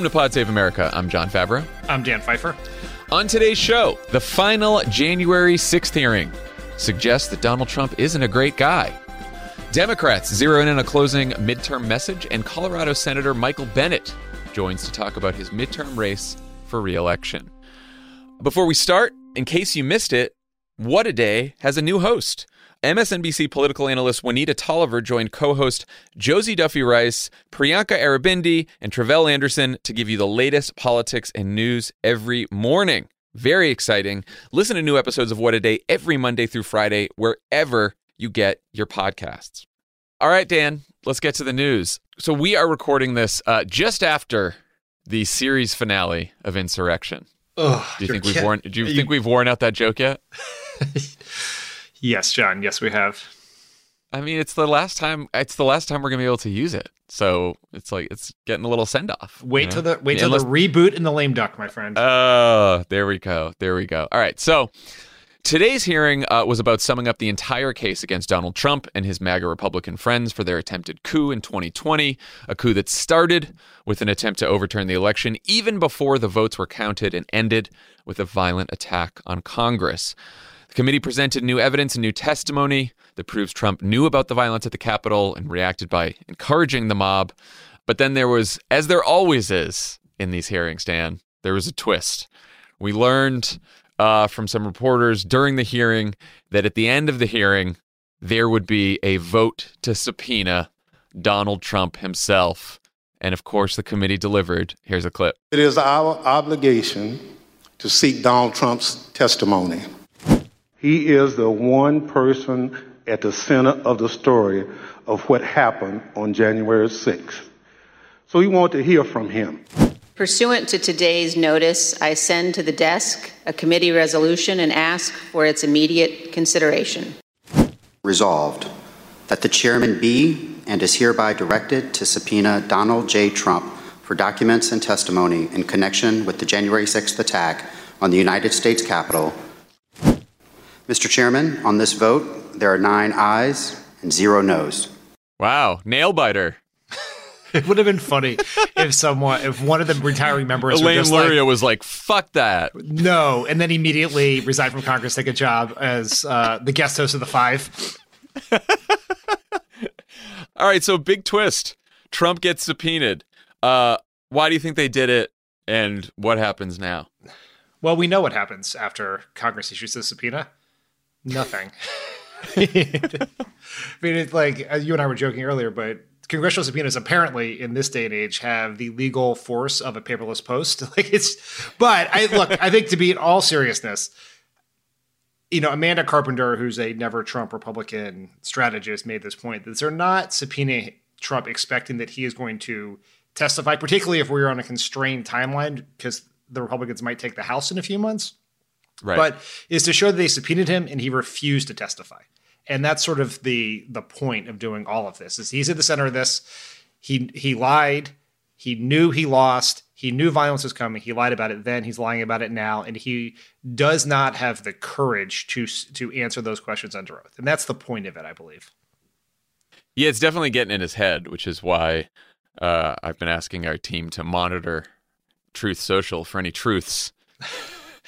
Welcome to Pod Save America. I'm Jon Favreau. I'm Dan Pfeiffer. On today's show, the final January 6th hearing suggests that Donald Trump isn't a great guy. Democrats zero in on a closing midterm message, and Colorado Senator Michael Bennet joins to talk about his midterm race for reelection. Before we start, in case you missed it, What a Day has a new host. MSNBC political analyst Juanita Tolliver joined co host Josie Duffy Rice, Priyanka Aribindi, and Tre'vell Anderson to give you the latest politics and news every morning. Very exciting. Listen to new episodes of What a Day every Monday through Friday, wherever you get your podcasts. All right, Dan, let's get to the news. So, we are recording this uh, just after the series finale of Insurrection. Ugh, Do you think we've worn? Do you you- think we've worn out that joke yet? Yes, Jon. Yes, we have. I mean, it's the last time. It's the last time we're gonna be able to use it. So it's like it's getting a little send off. Wait till the wait till the reboot in the lame duck, my friend. Oh, there we go. There we go. All right. So today's hearing uh, was about summing up the entire case against Donald Trump and his MAGA Republican friends for their attempted coup in 2020, a coup that started with an attempt to overturn the election even before the votes were counted and ended with a violent attack on Congress. The committee presented new evidence and new testimony that proves Trump knew about the violence at the Capitol and reacted by encouraging the mob. But then there was, as there always is in these hearings, Dan, there was a twist. We learned uh, from some reporters during the hearing that at the end of the hearing, there would be a vote to subpoena Donald Trump himself. And of course, the committee delivered. Here's a clip. It is our obligation to seek Donald Trump's testimony. He is the one person at the center of the story of what happened on January 6th. So we want to hear from him. Pursuant to today's notice, I send to the desk a committee resolution and ask for its immediate consideration. Resolved that the chairman be and is hereby directed to subpoena Donald J. Trump for documents and testimony in connection with the January 6th attack on the United States Capitol. Mr. Chairman, on this vote, there are nine ayes and zero noes. Wow, nail biter. It would have been funny if someone, if one of the retiring members were Elaine just Luria like, was like, fuck that. no, and then immediately resigned from Congress, take a job as uh, the guest host of the Five. All right, so big twist. Trump gets subpoenaed. Uh, why do you think they did it? And what happens now? Well, we know what happens after Congress issues the subpoena. Nothing. I mean, it's like uh, you and I were joking earlier, but congressional subpoenas apparently in this day and age have the legal force of a paperless post. Like it's, but I look, I think to be in all seriousness, you know, Amanda Carpenter, who's a never Trump Republican strategist, made this point that they're not subpoenaing Trump expecting that he is going to testify, particularly if we're on a constrained timeline, because the Republicans might take the House in a few months Right. but is to show that they subpoenaed him and he refused to testify. And that's sort of the the point of doing all of this. Is he's at the center of this. He he lied. He knew he lost. He knew violence was coming. He lied about it then. He's lying about it now, and he does not have the courage to to answer those questions under oath. And that's the point of it, I believe. yeah, it's definitely getting in his head, which is why uh, I've been asking our team to monitor Truth Social for any truths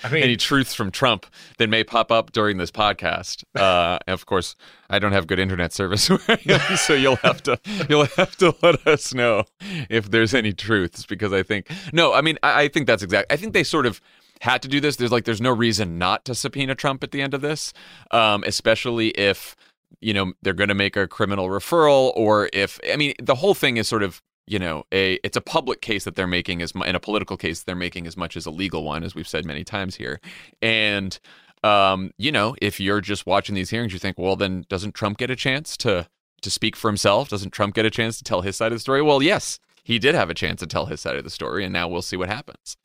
I mean, any truths from Trump that may pop up during this podcast. Uh, of course, I don't have good internet service, so you'll have to you'll have to let us know if there's any truths because I think no, I mean I, I think that's exact. I think they sort of had to do this. There's like there's no reason not to subpoena Trump at the end of this, um, especially if you know they're going to make a criminal referral or if I mean the whole thing is sort of you know a it's a public case that they're making as in a political case they're making as much as a legal one as we've said many times here. And um, you know if you're just watching these hearings you think well then doesn't Trump get a chance to to speak for himself? Doesn't Trump get a chance to tell his side of the story? Well yes he did have a chance to tell his side of the story and now we'll see what happens.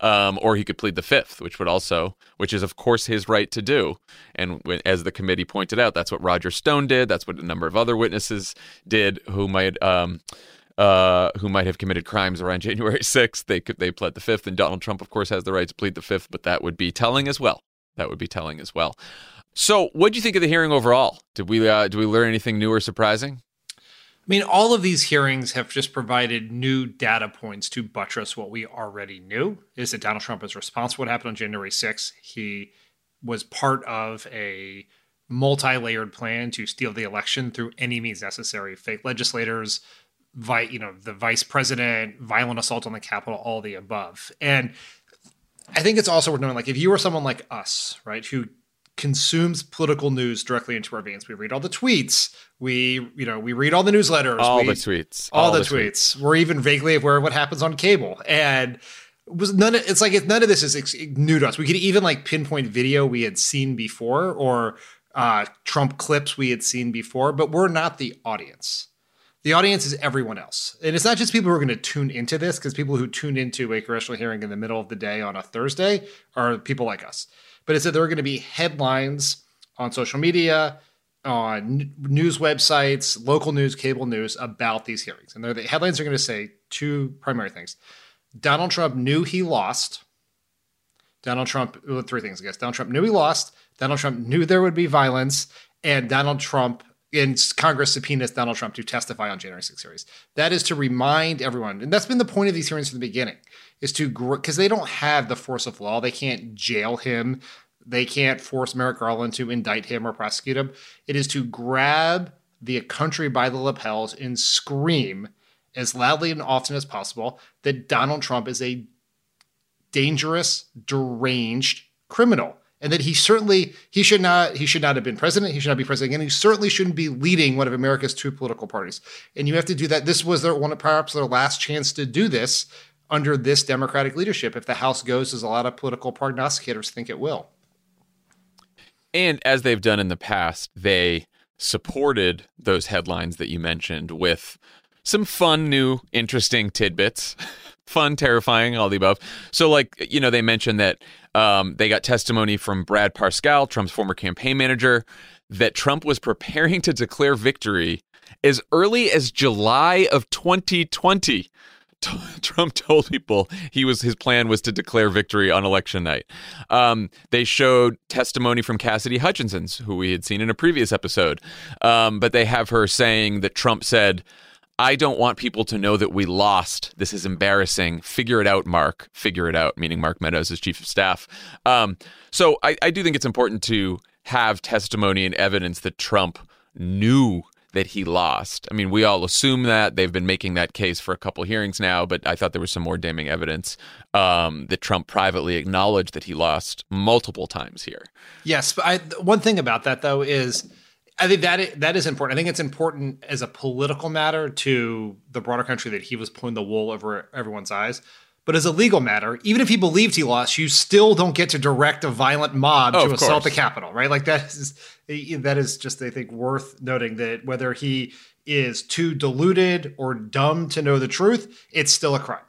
Um, or he could plead the fifth which would also which is of course his right to do. And as the committee pointed out that's what Roger Stone did. That's what a number of other witnesses did who might um, uh, who might have committed crimes around January 6th. They could they pled the fifth, and Donald Trump, of course, has the right to plead the fifth, but that would be telling as well. That would be telling as well. So, what do you think of the hearing overall? Did we uh, did we learn anything new or surprising? I mean, all of these hearings have just provided new data points to buttress what we already knew: is that Donald Trump is responsible what happened on January 6th. He was part of a multi-layered plan to steal the election through any means necessary. Fake legislators, vi- you know, the vice president, violent assault on the Capitol, all the above. And I think it's also worth knowing, like, if you were someone like us, right, who consumes political news directly into our veins, we read all the tweets, we, you know, we read all the newsletters, all we, the tweets, all, all the, the tweets. tweets. We're even vaguely aware of what happens on cable, and was none of it's like none of this is new to us. We could even like pinpoint video we had seen before or uh, Trump clips we had seen before, but we're not the audience the audience is everyone else. And it's not just people who are going to tune into this, because people who tune into a congressional hearing in the middle of the day on a Thursday are people like us. But it's that there are going to be headlines on social media, on news websites, local news, cable news about these hearings. And the headlines are going to say two primary things. Donald Trump knew he lost. Donald Trump, well, three things, I guess. Donald Trump knew he lost. Donald Trump knew there would be violence. And Donald Trump and Congress subpoenas Donald Trump to testify on January 6 hearings. That is to remind everyone, and that's been the point of these hearings from the beginning, is to because they don't have the force of law, they can't jail him, they can't force Merrick Garland to indict him or prosecute him. It is to grab the country by the lapels and scream as loudly and often as possible that Donald Trump is a dangerous, deranged criminal and that he certainly he should not he should not have been president he should not be president again he certainly shouldn't be leading one of america's two political parties. And you have to do that. This was their one perhaps their last chance to do this under this democratic leadership. If the house goes as a lot of political prognosticators think it will. And as they've done in the past they supported those headlines that you mentioned with some fun new interesting tidbits fun terrifying all the above so like you know they mentioned that um, they got testimony from Brad Parscale, Trump's former campaign manager, that Trump was preparing to declare victory as early as July of 2020. Trump told people he was his plan was to declare victory on election night. Um, they showed testimony from Cassidy Hutchinson's, who we had seen in a previous episode, um, but they have her saying that Trump said I don't want people to know that we lost. This is embarrassing. Figure it out, Mark. Figure it out, meaning Mark Meadows as chief of staff. Um, so I, I do think it's important to have testimony and evidence that Trump knew that he lost. I mean, we all assume that they've been making that case for a couple hearings now, but I thought there was some more damning evidence um, that Trump privately acknowledged that he lost multiple times here. Yes, but I, one thing about that though is I think that that is important. I think it's important as a political matter to the broader country that he was pulling the wool over everyone's eyes. But as a legal matter, even if he believed he lost, you still don't get to direct a violent mob oh, to assault the Capitol, right? Like that is eh, that is just I think worth noting that whether he is too deluded or dumb to know the truth, it's still a crime.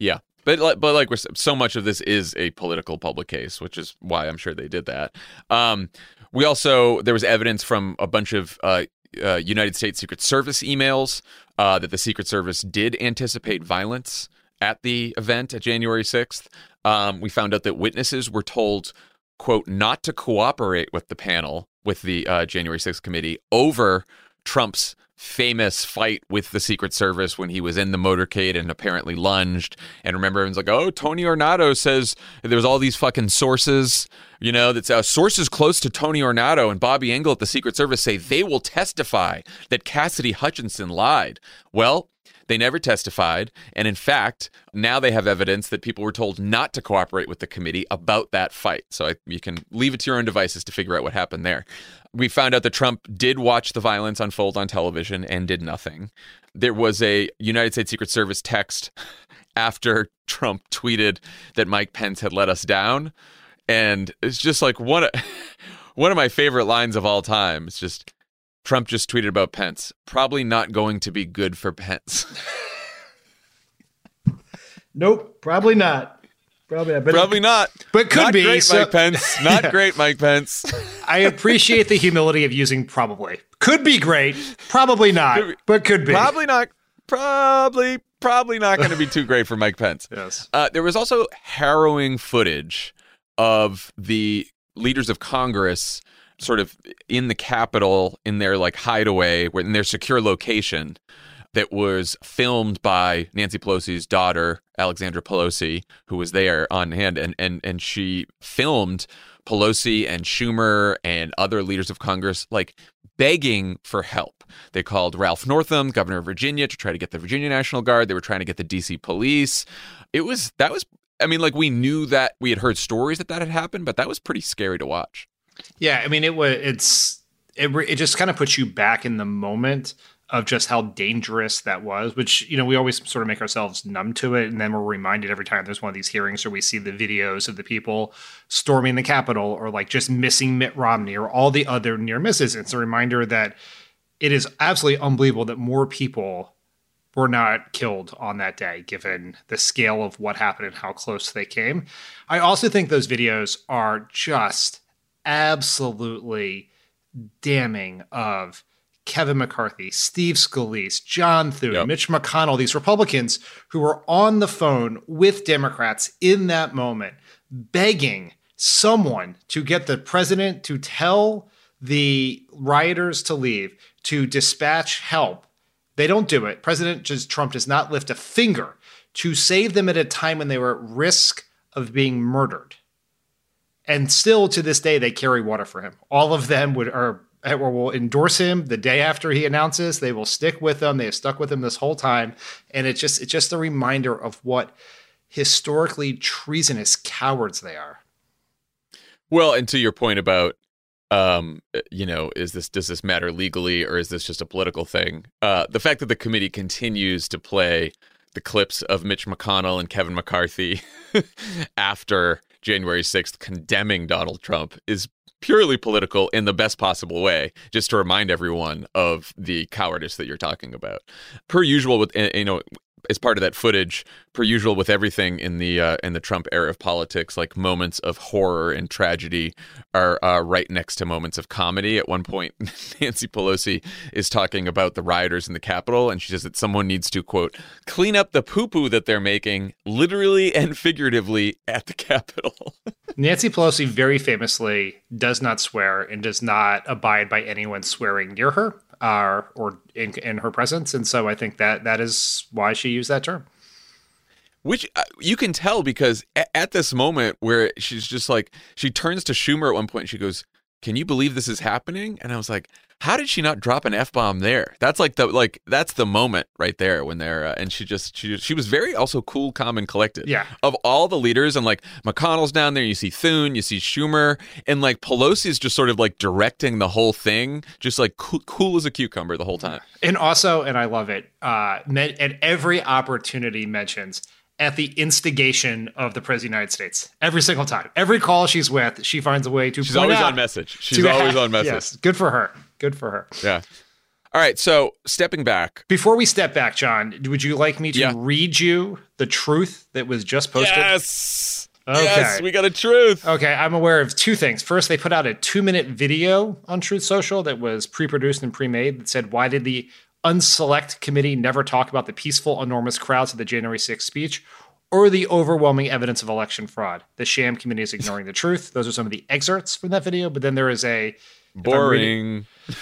Yeah, but but like so much of this is a political public case, which is why I'm sure they did that. Um, we also there was evidence from a bunch of uh, uh, United States Secret Service emails uh, that the Secret Service did anticipate violence at the event at January 6th. Um, we found out that witnesses were told, quote, not to cooperate with the panel, with the uh, January 6th committee over Trump's famous fight with the Secret Service when he was in the motorcade and apparently lunged. And remember, everyone's like, oh, Tony Ornato says there was all these fucking sources, you know, that's uh, sources close to Tony Ornato and Bobby Engel at the Secret Service say they will testify that Cassidy Hutchinson lied. Well, They never testified. And in fact, now they have evidence that people were told not to cooperate with the committee about that fight. So I, you can leave it to your own devices to figure out what happened there. We found out that Trump did watch the violence unfold on television and did nothing. There was a United States Secret Service text after Trump tweeted that Mike Pence had let us down. And it's just like one of, one of my favorite lines of all time. It's just Trump just tweeted about Pence. Probably not going to be good for Pence. nope, probably not. Probably not. But Probably it, not. But could not be. Great, so, Mike Pence. Not yeah. great, Mike Pence. I appreciate the humility of using probably. Could be great. Probably not. Could but could be. Probably not. Probably. Probably not going to be too great for Mike Pence. yes. Uh, there was also harrowing footage of the leaders of Congress sort of in the Capitol in their like hideaway, in their secure location that was filmed by Nancy Pelosi's daughter, Alexandra Pelosi, who was there on hand, and and and she filmed Pelosi and Schumer and other leaders of Congress like begging for help. They called Ralph Northam, governor of Virginia, to try to get the Virginia National Guard. They were trying to get the DC police. It was that was I mean like we knew that we had heard stories that that had happened, but that was pretty scary to watch. Yeah, I mean it was it's it it just kind of puts you back in the moment of just how dangerous that was, which, you know, we always sort of make ourselves numb to it. And then we're reminded every time there's one of these hearings or we see the videos of the people storming the Capitol or like just missing Mitt Romney or all the other near misses. It's a reminder that it is absolutely unbelievable that more people were not killed on that day, given the scale of what happened and how close they came. I also think those videos are just absolutely damning of Kevin McCarthy, Steve Scalise, John Thune, yep. Mitch McConnell, these Republicans who were on the phone with Democrats in that moment, begging someone to get the president to tell the rioters to leave, to dispatch help. They don't do it. President Trump does not lift a finger to save them at a time when they were at risk of being murdered. And still to this day, they carry water for him. All of them would are or will endorse him the day after he announces. They will stick with him. They have stuck with him this whole time, and it's just it's just a reminder of what historically treasonous cowards they are. Well, and to your point about um, you know, is this does this matter legally or is this just a political thing? Uh, the fact that the committee continues to play the clips of Mitch McConnell and Kevin McCarthy after January 6th condemning Donald Trump is purely political in the best possible way, just to remind everyone of the cowardice that you're talking about. Per usual, with you know, as part of that footage, per usual with everything in the uh, in the Trump era of politics, like moments of horror and tragedy are uh, right next to moments of comedy. At one point, Nancy Pelosi is talking about the rioters in the Capitol, and she says that someone needs to quote clean up the poo poo that they're making, literally and figuratively, at the Capitol. Nancy Pelosi very famously does not swear and does not abide by anyone swearing near her uh, or in, in her presence, and so I think that that is why she used that term. Which uh, you can tell because a- at this moment where she's just like she turns to Schumer at one point, and she goes, "Can you believe this is happening?" And I was like, how did she not drop an f bomb there? That's like the like that's the moment right there when they're uh, and she just she she was very also cool, calm, and collected. Yeah. Of all the leaders and like McConnell's down there, you see Thune, you see Schumer, and like Pelosi's just sort of like directing the whole thing, just like cool, cool as a cucumber the whole time. And also, and I love it. Uh, at every opportunity mentions at the instigation of the president of the United States. Every single time. Every call she's with, she finds a way to She's always on message. She's always on message. Yes, good for her. Good for her. Yeah. All right. So stepping back. Before we step back, John, would you like me to yeah. read you the truth that was just posted? Yes. Okay. Yes, we got a truth. Okay, I'm aware of two things. First, they put out a two minute video on Truth Social that was pre produced and pre made that said, Why did the unselect committee never talk about the peaceful, enormous crowds at the January 6th speech or the overwhelming evidence of election fraud? The sham committee is ignoring the truth. Those are some of the excerpts from that video, but then there is a Boring.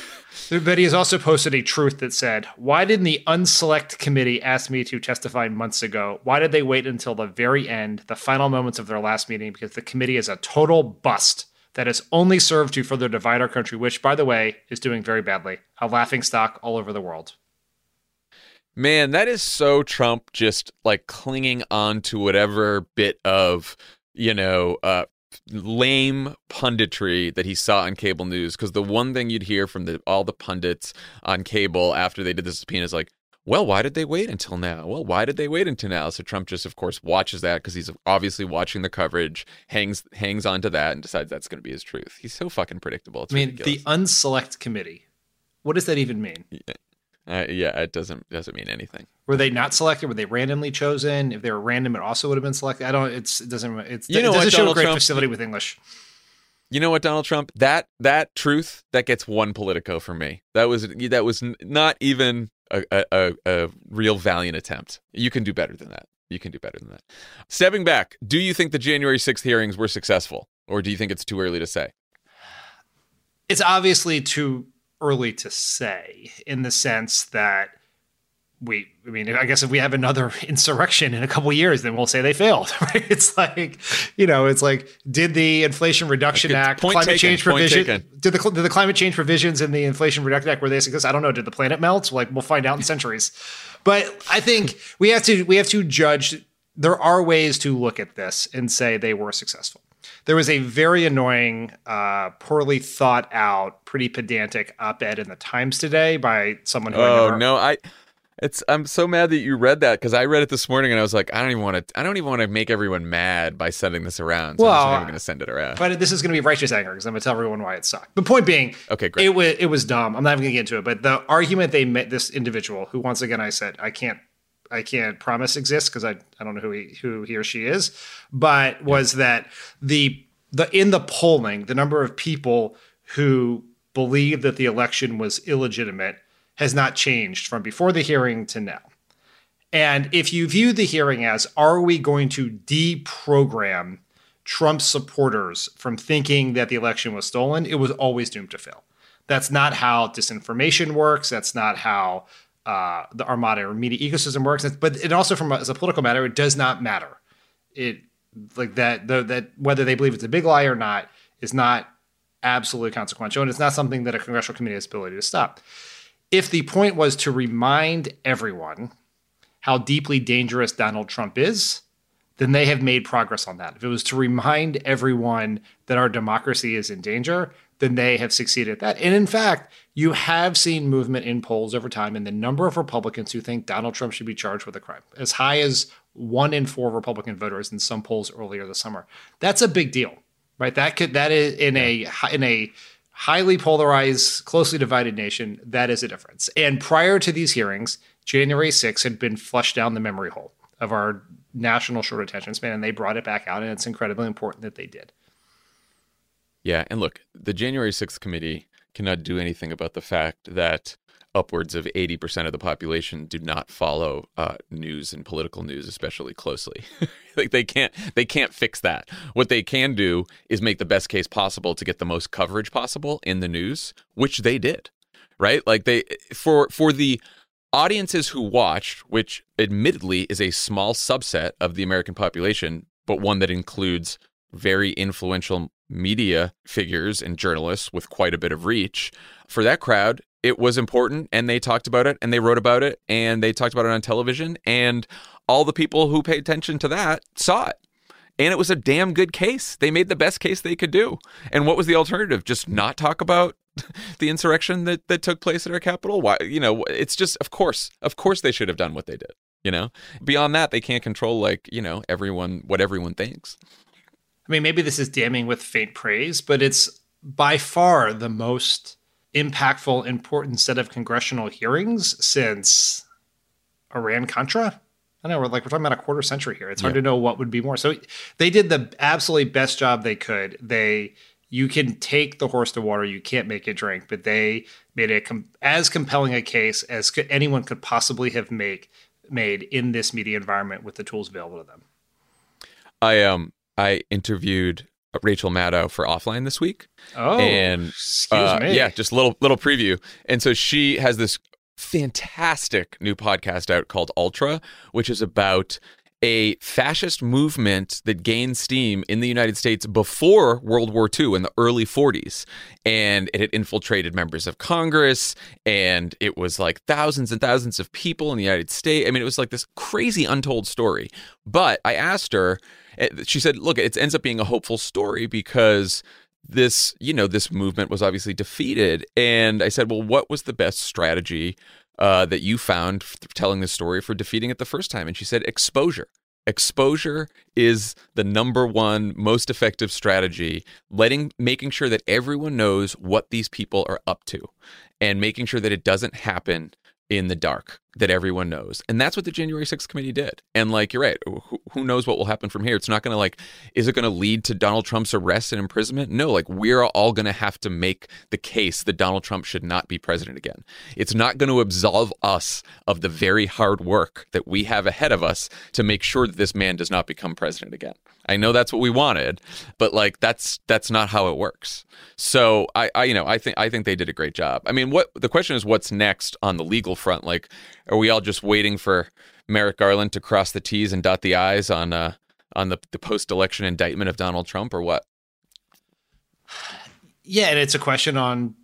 But he has also posted a truth that said, Why didn't the unselect committee ask me to testify months ago? Why did they wait until the very end, the final moments of their last meeting? Because the committee is a total bust that has only served to further divide our country, which, by the way, is doing very badly. A laughing stock all over the world. Man, that is so Trump just like clinging on to whatever bit of, you know, uh, lame punditry that he saw on cable news. Because the one thing you'd hear from the all the pundits on cable after they did the subpoena is like, well, why did they wait until now? Well, why did they wait until now? So Trump just, of course, watches that because he's obviously watching the coverage, hangs hangs on to that, and decides that's going to be his truth. He's so fucking predictable. It's I mean, ridiculous. the unselect committee. What does that even mean? Uh, yeah, it doesn't doesn't mean anything. Were they not selected? Were they randomly chosen? If they were random, it also would have been selected. I don't. It's it doesn't. It's You know it doesn't what, show Donald great Trump- facility with English. You know what, Donald Trump? That that truth that gets one Politico for me. That was that was not even a, a, a, real valiant attempt. You can do better than that. You can do better than that. Stepping back, do you think the January 6th hearings were successful, or do you think it's too early to say? It's obviously too early to say in the sense that we I mean I guess if we have another insurrection in a couple years then we'll say they failed right? It's like you know it's like did the Inflation Reduction Act climate taken, change provision did the did the climate change provisions in the Inflation Reduction Act were they success I don't know did the planet melt? Like we'll find out in centuries. But I think we have to we have to judge there are ways to look at this and say they were successful. There was a very annoying, uh, poorly thought out, pretty pedantic op-ed in the Times today by someone who I Oh no, I it's I'm so mad that you read that because I read it this morning and I was like, I don't even want to I don't even want to make everyone mad by sending this around. So I'm just not even going to send it around. But this is going to be righteous anger because I'm going to tell everyone why it sucked. The point being, Okay, great. It was it was dumb. I'm not even going to get into it. But the argument they met this individual, who once again I said I can't I can't promise exists because I, I don't know who he who he or she is, but was that the the in the polling the number of people who believe that the election was illegitimate has not changed from before the hearing to now. And if you view the hearing as are we going to deprogram Trump supporters from thinking that the election was stolen, it was always doomed to fail. That's not how disinformation works. That's not how uh, the Armada or media ecosystem works. But it also, from a, as a political matter, it does not matter. It like that the, that whether they believe it's a big lie or not is not absolutely consequential, and it's not something that a congressional committee has ability to stop. If the point was to remind everyone how deeply dangerous Donald Trump is, then they have made progress on that. If it was to remind everyone that our democracy is in danger, then they have succeeded at that. And in fact, you have seen movement in polls over time in the number of Republicans who think Donald Trump should be charged with a crime, as high as one in four Republican voters in some polls earlier this summer. That's a big deal, right? That could that is in a in a highly polarized, closely divided nation. That is a difference. And prior to these hearings, January 6th had been flushed down the memory hole of our national short attention span, and they brought it back out, and it's incredibly important that they did. Yeah, and look, the January 6th committee cannot do anything about the fact that upwards of 80% of the population do not follow uh, news and political news especially closely. like they can't they can't fix that. What they can do is make the best case possible to get the most coverage possible in the news, which they did. Right? Like they for for the audiences who watched, which admittedly is a small subset of the American population, but one that includes very influential media figures and journalists with quite a bit of reach. For that crowd, it was important and they talked about it and they wrote about it and they talked about it on television and all the people who paid attention to that saw it. And it was a damn good case. They made the best case they could do. And what was the alternative? Just not talk about the insurrection that, that took place at our capital? Why you know, it's just of course, of course they should have done what they did. You know? Beyond that, they can't control like, you know, everyone what everyone thinks. I mean, maybe this is damning with faint praise, but it's by far the most impactful, important set of congressional hearings since Iran Contra. I know we're like we're talking about a quarter century here. It's hard Yeah. to know what would be more. So they did the absolutely best job they could. They you can take the horse to water, you can't make it drink, but they made it com- as compelling a case as could, anyone could possibly have make made in this media environment with the tools available to them. I um I interviewed Rachel Maddow for Offline this week. Oh, and excuse uh, me. yeah, just a little little preview. And so she has this fantastic new podcast out called Ultra, which is about a fascist movement that gained steam in the United States before World War II in the early 40s. And it had infiltrated members of Congress, and it was like thousands and thousands of people in the United States. I mean, it was like this crazy untold story. But I asked her, eh, she said, look, it ends up being a hopeful story because this, you know, this movement was obviously defeated. And I said, well, what was the best strategy uh, that you found telling the story for defeating it the first time? And she said, exposure. Exposure is the number one most effective strategy, letting making sure that everyone knows what these people are up to and making sure that it doesn't happen in the dark that everyone knows. And that's what the January 6th committee did. And like you're right, who, who knows what will happen from here? It's not going to like is it going to lead to Donald Trump's arrest and imprisonment? No, like we're all going to have to make the case that Donald Trump should not be president again. It's not going to absolve us of the very hard work that we have ahead of us to make sure that this man does not become president again. I know that's what we wanted, but like that's that's not how it works. So I, I you know I think I think they did a great job. I mean, what the question is, what's next on the legal front? Like, are we all just waiting for Merrick Garland to cross the T's and dot the I's on uh on the, the post election indictment of Donald Trump, or what? Yeah, and it's a question on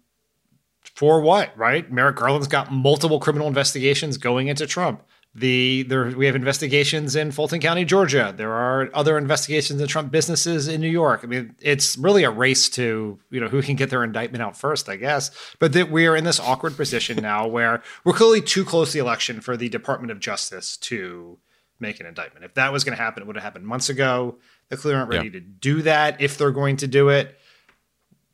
for what, right? Merrick Garland's got multiple criminal investigations going into Trump. The there we have investigations in Fulton County, Georgia. There are other investigations in Trump businesses in New York. I mean, it's really a race to you know who can get their indictment out first, I guess. But that we are in this awkward position now where we're clearly too close to the election for the Department of Justice to make an indictment. If that was going to happen, it would have happened months ago. They clearly aren't ready yeah. to do that. If they're going to do it,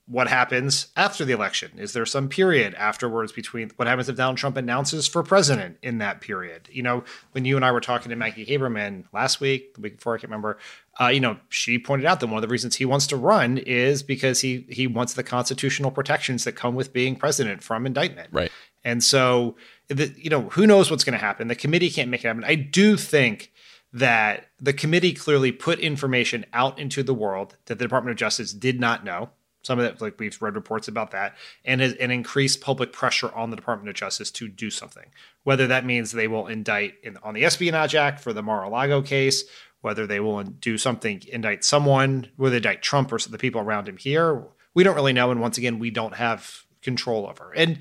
what happens after the election? Is there some period afterwards between what happens if Donald Trump announces for president in that period? You know, when you and I were talking to Maggie Haberman last week, the week before, I can't remember. Uh, you know, she pointed out that one of the reasons he wants to run is because he he wants the constitutional protections that come with being president from indictment. Right. And so, the, you know, who knows what's going to happen? The committee can't make it happen. I do think that the committee clearly put information out into the world that the Department of Justice did not know some of that, like we've read reports about that, and has, and increased public pressure on the Department of Justice to do something. Whether that means they will indict in, on the Espionage Act for the Mar-a-Lago case, whether they will do something, indict someone, whether they indict Trump or the people around him here, we don't really know. And once again, we don't have control over. And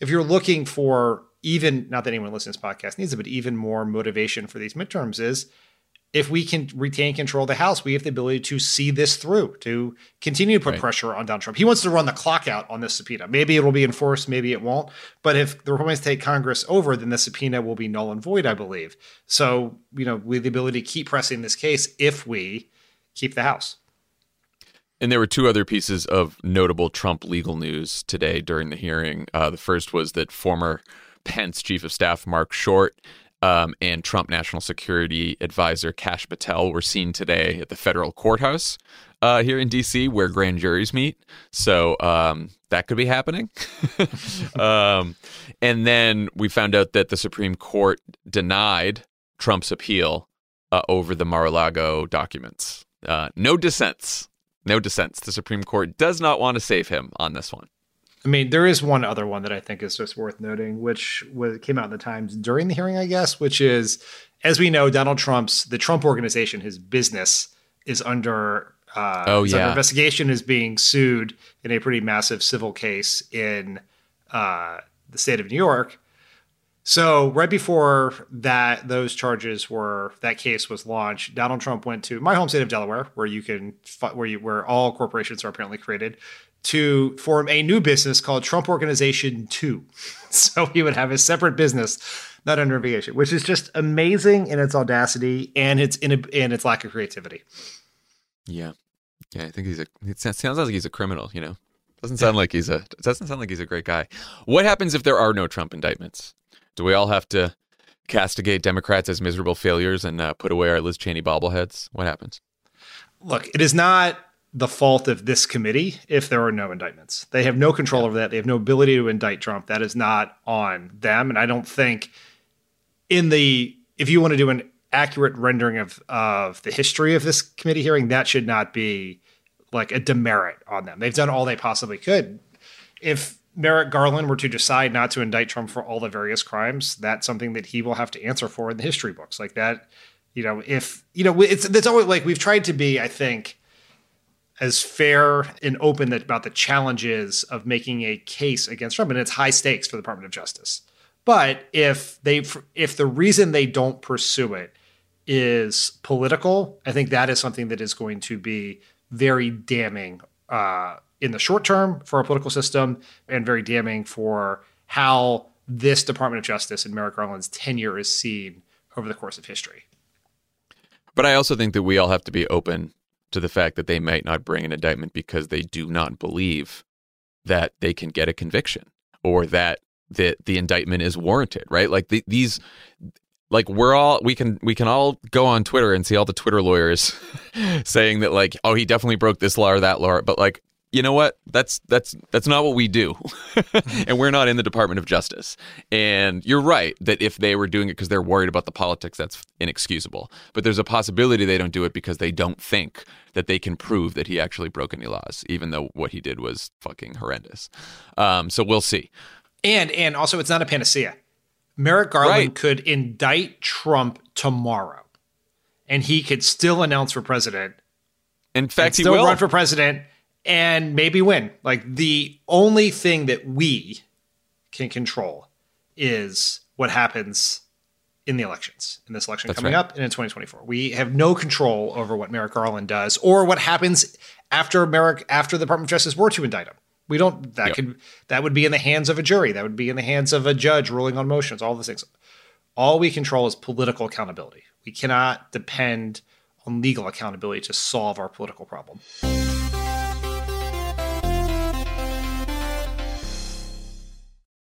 if you're looking for even, not that anyone listening to this podcast needs it, but even more motivation for these midterms is if we can retain control of the House, we have the ability to see this through, to continue to put right. pressure on Donald Trump. He wants to run the clock out on this subpoena. Maybe it will be enforced, maybe it won't. But if the Republicans take Congress over, then the subpoena will be null and void, I believe. So, you know, we have the ability to keep pressing this case if we keep the House. And there were two other pieces of notable Trump legal news today during the hearing. Uh, the first was that former Pence Chief of Staff Marc Short um, and Trump National Security Advisor Kash Patel were seen today at the federal courthouse uh, here in D.C., where grand juries meet. So um, that could be happening. um, and then we found out that the Supreme Court denied Trump's appeal uh, over the Mar-a-Lago documents. Uh, no dissents. No dissents. The Supreme Court does not want to save him on this one. I mean, there is one other one that I think is just worth noting, which was, came out in the Times during the hearing, I guess, which is, as we know, Donald Trump's the Trump Organization, his business is under uh, oh yeah investigation, is being sued in a pretty massive civil case in uh, the state of New York. So right before that, those charges were that case was launched. Donald Trump went to my home state of Delaware, where you can where you where all corporations are apparently created, to form a new business called Trump Organization 2. So he would have a separate business, not under investigation, which is just amazing in its audacity and its in and its lack of creativity. Yeah. Yeah, I think he's a it sounds like he's a criminal, you know. Doesn't sound like he's a doesn't sound like he's a great guy. What happens if there are no Trump indictments? Do we all have to castigate Democrats as miserable failures and uh, put away our Liz Cheney bobbleheads? What happens? Look, it is not the fault of this committee if there are no indictments. They have no control over that. They have no ability to indict Trump. That is not on them. And I don't think in the if you want to do an accurate rendering of of the history of this committee hearing, that should not be like a demerit on them. They've done all they possibly could. If Merrick Garland were to decide not to indict Trump for all the various crimes, that's something that he will have to answer for in the history books. Like that You know, if you know, it's it's always like we've tried to be. I think as fair and open about the challenges of making a case against Trump, and it's high stakes for the Department of Justice. But if they if the reason they don't pursue it is political, I think that is something that is going to be very damning uh, in the short term for our political system, and very damning for how this Department of Justice and Merrick Garland's tenure is seen over the course of history. But I also think that we all have to be open to the fact that they might not bring an indictment because they do not believe that they can get a conviction or that the the indictment is warranted, right? Like the, these like we're all we can we can all go on Twitter and see all the Twitter lawyers saying that like oh he definitely broke this law or that law, but like you know what? That's that's that's not what we do, and we're not in the Department of Justice. And you're right that if they were doing it because they're worried about the politics, that's inexcusable. But there's a possibility they don't do it because they don't think that they can prove that he actually broke any laws, even though what he did was fucking horrendous. Um, so we'll see. And and also, it's not a panacea. Merrick Garland right. could indict Trump tomorrow, and he could still announce for president. In fact, he still will run for president and maybe win. Like the only thing that we can control is what happens in the elections, in this election That's coming right. up and in 2024. We have no control over what Merrick Garland does or what happens after Merrick after the Department of Justice were to indict him. We don't that yep. could that would be in the hands of a jury. That would be in the hands of a judge ruling on motions, all the things. All we control is political accountability. We cannot depend on legal accountability to solve our political problem.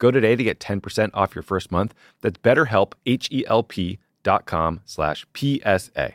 Go today to get 10% off your first month. That's betterhelp, H-E-L-P dot com slash PSA.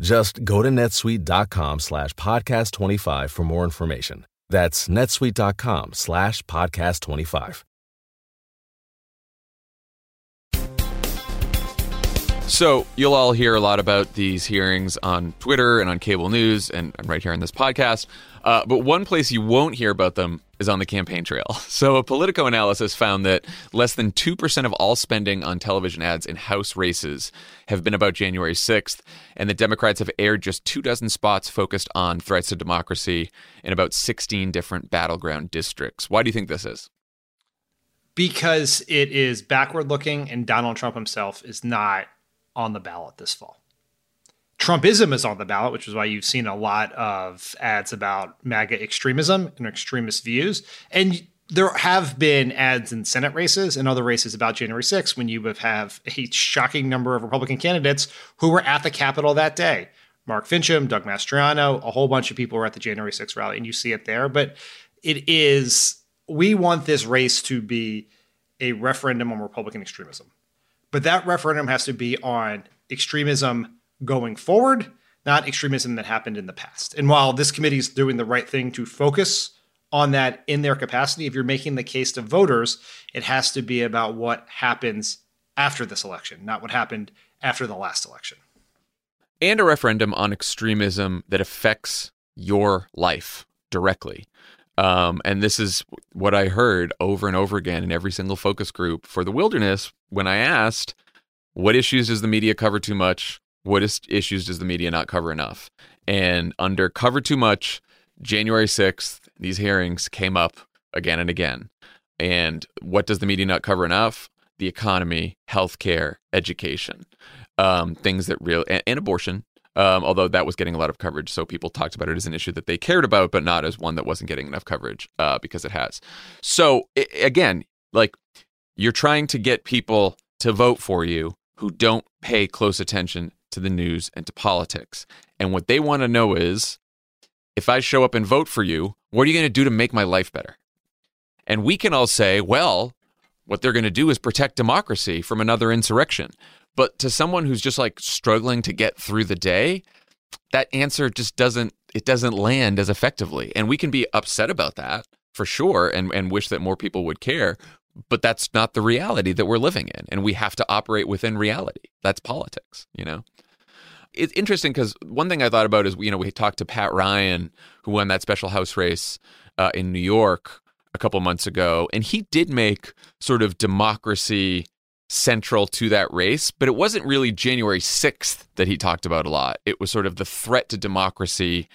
Just go to netsuite.com slash podcast 25 for more information. That's netsuite.com slash podcast 25. So, you'll all hear a lot about these hearings on Twitter and on cable news and, right here on this podcast. Uh, but one place you won't hear about them is on the campaign trail. So, a Politico analysis found that less than 2% of all spending on television ads in House races have been about January 6th, and the Democrats have aired just two dozen spots focused on threats to democracy in about 16 different battleground districts. Why do you think this is? Because it is backward looking, and Donald Trump himself is not on the ballot this fall. Trumpism is on the ballot, which is why you've seen a lot of ads about MAGA extremism and extremist views. And there have been ads in Senate races and other races about January 6th when you have a shocking number of Republican candidates who were at the Capitol that day. Mark Finchem, Doug Mastriano, a whole bunch of people were at the January 6th rally, and you see it there. But it is, we want this race to be a referendum on Republican extremism. But that referendum has to be on extremism going forward, not extremism that happened in the past. And while this committee is doing the right thing to focus on that in their capacity. If you're making the case to voters, it has to be about what happens after this election, not what happened after the last election. And a referendum on extremism that affects your life directly. Um, and this is what I heard over and over again in every single focus group for the wilderness when I asked, what issues does the media cover too much? What is- issues does the media not cover enough? And under cover too much, January 6th, these hearings came up again and again. And what does the media not cover enough? The economy, healthcare, education, um, things that real and, and abortion. Um, although that was getting a lot of coverage, so people talked about it as an issue that they cared about, but not as one that wasn't getting enough coverage uh, because it has. So it, again, like you're trying to get people to vote for you who don't pay close attention to the news and to politics, and what they want to know is if I show up and vote for you, what are you going to do to make my life better? And we can all say, well, what they're going to do is protect democracy from another insurrection. But to someone who's just like struggling to get through the day, that answer just doesn't it doesn't land as effectively. And we can be upset about that for sure and, and wish that more people would care. But that's not the reality that we're living in. And we have to operate within reality. That's politics, you know? It's interesting because one thing I thought about is you know we talked to Pat Ryan who won that special House race uh, in New York a couple months ago, and he did make sort of democracy central to that race, but it wasn't really January 6th that he talked about a lot. It was sort of the threat to democracy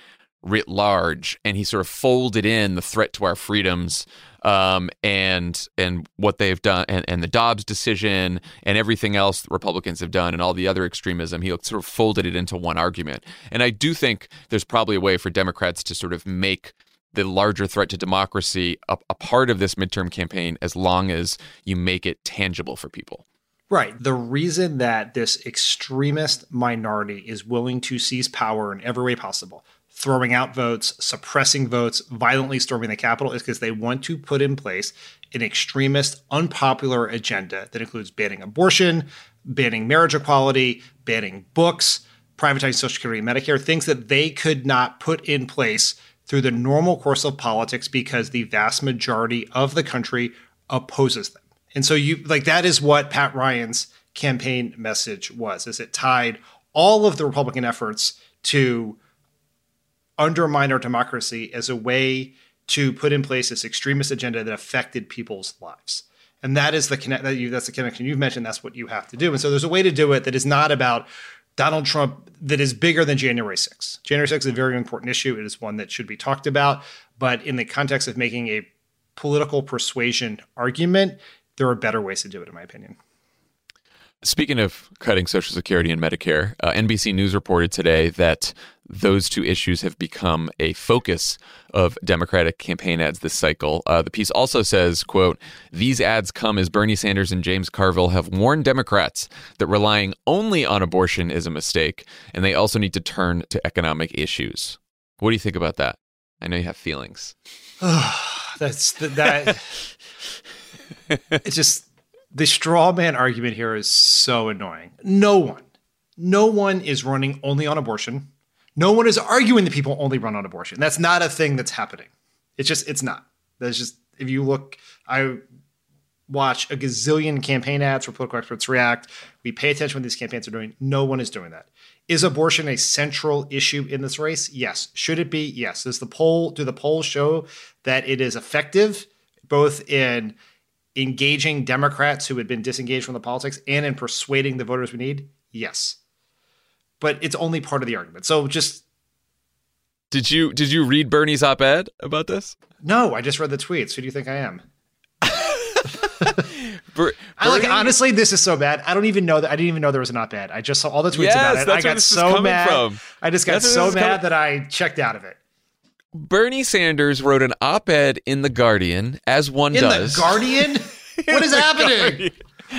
writ large, and he sort of folded in the threat to our freedoms um, and and what they've done, and, and the Dobbs decision, and everything else Republicans have done, and all the other extremism. He sort of folded it into one argument. And I do think there's probably a way for Democrats to sort of make the larger threat to democracy a, a part of this midterm campaign, as long as you make it tangible for people. Right. The reason that this extremist minority is willing to seize power in every way possible, throwing out votes, suppressing votes, violently storming the Capitol is because they want to put in place an extremist, unpopular agenda that includes banning abortion, banning marriage equality, banning books, privatizing Social Security and Medicare, things that they could not put in place through the normal course of politics because the vast majority of the country opposes them. And so you like that is what Pat Ryan's campaign message was, is it tied all of the Republican efforts to undermine our democracy as a way to put in place this extremist agenda that affected people's lives. And that is the connect that you that's the connection you've mentioned. That's what you have to do. And so there's a way to do it that is not about Donald Trump that is bigger than January 6th. January 6th is a very important issue. It is one that should be talked about. But in the context of making a political persuasion argument, there are better ways to do it, in my opinion. Speaking of cutting Social Security and Medicare, uh, NBC News reported today that those two issues have become a focus of Democratic campaign ads this cycle. Uh, the piece also says, quote, these ads come as Bernie Sanders and James Carville have warned Democrats that relying only on abortion is a mistake, and they also need to turn to economic issues. What do you think about that? I know you have feelings. That's the, that. it's just the straw man argument here is so annoying. No one, no one is running only on abortion. No one is arguing that people only run on abortion. That's not a thing that's happening. It's just, it's not. That's just, if you look, I watch a gazillion campaign ads where political experts react. We pay attention when these campaigns are doing. No one is doing that. Is abortion a central issue in this race? Yes. Should it be? Yes. Does the poll do the polls show that it is effective both in engaging Democrats who had been disengaged from the politics and in persuading the voters we need? Yes. But it's only part of the argument. So just Did you did you read Bernie's op-ed about this? No, I just read the tweets. Who do you think I am? Ber- I like honestly, this is so bad. I don't even know that I didn't even know there was an op-ed. I just saw all the tweets Yes, about it. I got so mad. from. I just got That's so mad coming- that I checked out of it. Bernie Sanders wrote an op-ed in the Guardian, as one In does. the Guardian, what is happening?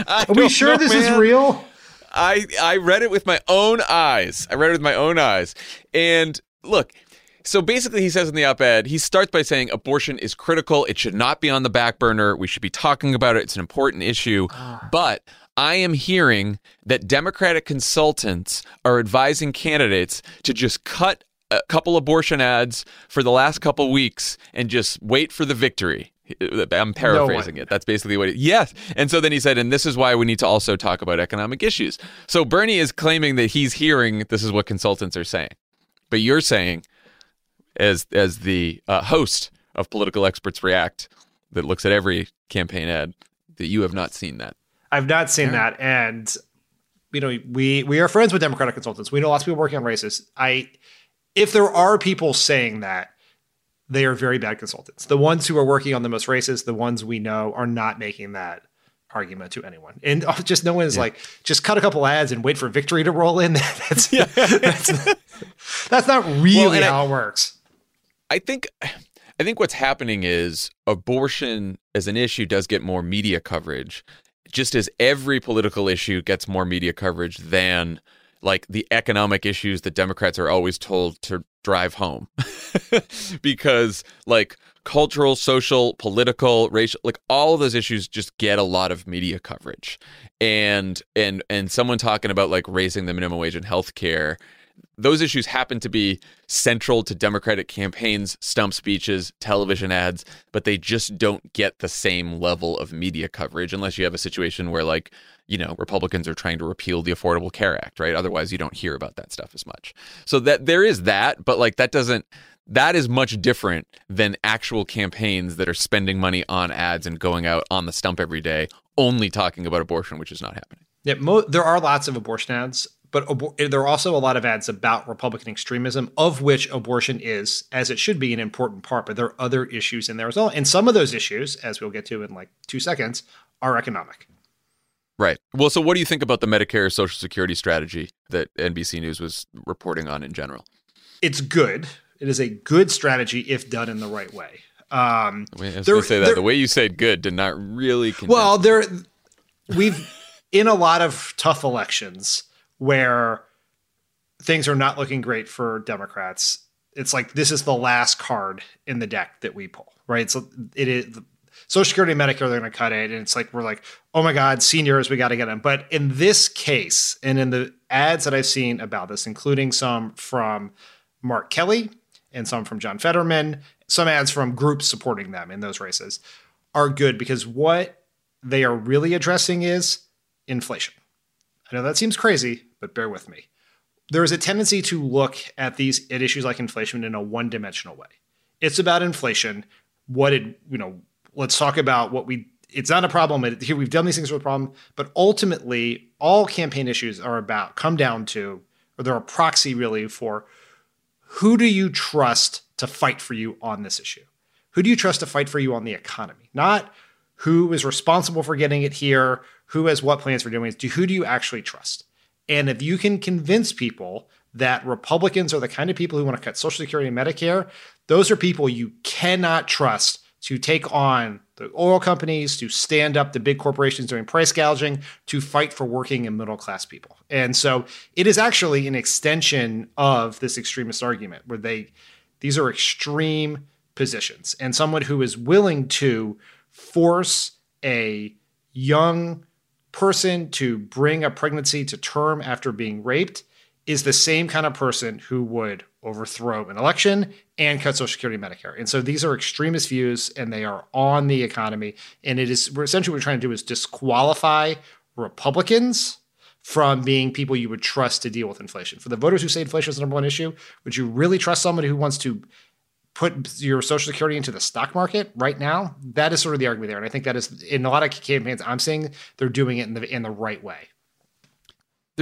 Are we sure know, this is real? I I read it with my own eyes. I read it with my own eyes. And look, so basically he says in the op-ed, he starts by saying abortion is critical. It should not be on the back burner. We should be talking about it. It's an important issue. Ah. But I am hearing that Democratic consultants are advising candidates to just cut a couple abortion ads for the last couple weeks and just wait for the victory. I'm paraphrasing it. That's basically what it Yes. And so then he said, and this is why we need to also talk about economic issues. So Bernie is claiming that he's hearing this is what consultants are saying. But you're saying, as as the uh, host of Political Experts React, that looks at every campaign ad, that you have not seen that. I've not seen that, and you know, we we are friends with Democratic consultants. We know lots of people working on races. I, if there are people saying that, they are very bad consultants. The ones who are working on the most races, the ones we know, are not making that argument to anyone, and just no one is like, just cut a couple ads and wait for victory to roll in. that's, that's that's not really Well, and I- how it works. I think I think what's happening is abortion as an issue does get more media coverage, just as every political issue gets more media coverage than like the economic issues that Democrats are always told to drive home. because like cultural, social, political, racial, like all of those issues just get a lot of media coverage. And and and someone talking about like raising the minimum wage in healthcare those issues happen to be central to Democratic campaigns, stump speeches, television ads, but they just don't get the same level of media coverage unless you have a situation where, like, you know, Republicans are trying to repeal the Affordable Care Act, right? Otherwise, you don't hear about that stuff as much. So that there is that, but like that doesn't. That is much different than actual campaigns that are spending money on ads and going out on the stump every day, only talking about abortion, which is not happening. Yeah, mo- there are lots of abortion ads, but there are also a lot of ads about Republican extremism, of which abortion is, as it should be, an important part. But there are other issues in there as well, and some of those issues, as we'll get to in like two seconds, are economic. Right. Well, so what do you think about the Medicare Social Security strategy that NBC News was reporting on in general? It's good. It is a good strategy if done in the right way. Um, I was going to say that the way you said "good" did not really. Well, there we've in a lot of tough elections where things are not looking great for Democrats. It's like this is the last card in the deck that we pull, right? So it is Social Security and Medicare, they're going to cut it. And it's like, we're like, oh my God, seniors, we got to get them. But in this case, and in the ads that I've seen about this, including some from Mark Kelly and some from John Fetterman, some ads from groups supporting them in those races, are good because what they are really addressing is inflation. I know that seems crazy, but bear with me. There is a tendency to look at these at issues like inflation in a one-dimensional way. It's about inflation. What did you know? Let's talk about what we. It's not a problem. Here we've done these things for a problem, but ultimately, all campaign issues are about come down to, or they're a proxy really for who do you trust to fight for you on this issue? Who do you trust to fight for you on the economy? Not who is responsible for getting it here, who has what plans for doing it. Who do you actually trust? And if you can convince people that Republicans are the kind of people who want to cut Social Security and Medicare, those are people you cannot trust to take on the oil companies, to stand up to big corporations doing price gouging, to fight for working and middle class people. And so it is actually an extension of this extremist argument where they these are extreme positions. And someone who is willing to force a young person to bring a pregnancy to term after being raped is the same kind of person who would overthrow an election and cut Social Security and Medicare. And so these are extremist views and they are on the economy. And it is essentially what we're trying to do is disqualify Republicans from being people you would trust to deal with inflation. For the voters who say inflation is the number one issue, would you really trust somebody who wants to put your social security into the stock market right now? That is sort of the argument there. And I think that is in a lot of campaigns I'm seeing, they're doing it in the in the right way.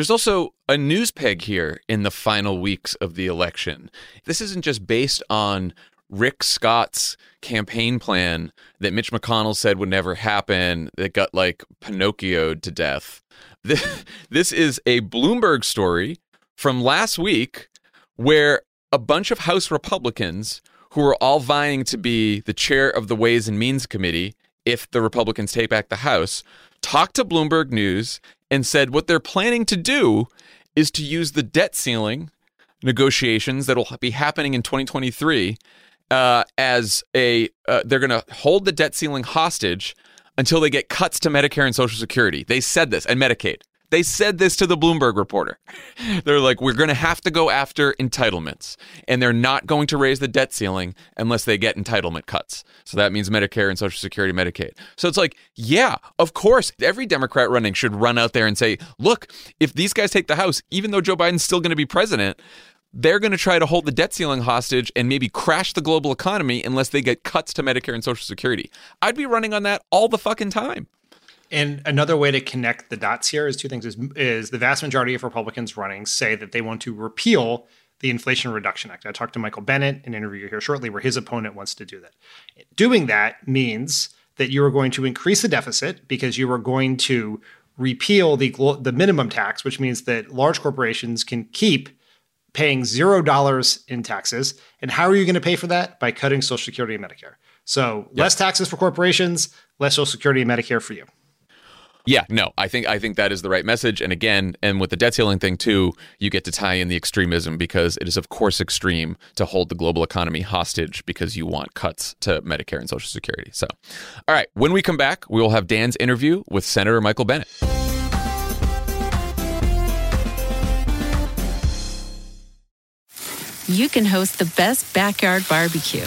There's also a news peg here in the final weeks of the election. This isn't just based on Rick Scott's campaign plan that Mitch McConnell said would never happen that got like Pinocchioed to death. This, is a Bloomberg story from last week where a bunch of House Republicans who are all vying to be the chair of the Ways and Means Committee if the Republicans take back the House talked to Bloomberg News and said what they're planning to do is to use the debt ceiling negotiations that will be happening in 2023 uh, as a uh, they're going to hold the debt ceiling hostage until they get cuts to Medicare and Social Security. They said this and Medicaid. They said this to the Bloomberg reporter. They're like, we're going to have to go after entitlements, and they're not going to raise the debt ceiling unless they get entitlement cuts. So that means Medicare and Social Security, Medicaid. So it's like, yeah, of course, every Democrat running should run out there and say, look, if these guys take the House, even though Joe Biden's still going to be president, they're going to try to hold the debt ceiling hostage and maybe crash the global economy unless they get cuts to Medicare and Social Security. I'd be running on that all the fucking time. And another way to connect the dots here is two things: is, is the vast majority of Republicans running say that they want to repeal the Inflation Reduction Act. I talked to Michael Bennet in an interview here shortly, where his opponent wants to do that. Doing that means that you are going to increase the deficit because you are going to repeal the the minimum tax, which means that large corporations can keep paying zero dollars in taxes. And how are you going to pay for that? By cutting Social Security and Medicare. So yep. less taxes for corporations, less Social Security and Medicare for you. Yeah, no, I think I think that is the right message. And again, and with the debt ceiling thing too, you get to tie in the extremism because it is of course extreme to hold the global economy hostage because you want cuts to Medicare and Social Security. So, all right, when we come back, we will have Dan's interview with Senator Michael Bennet. you can host the best backyard barbecue.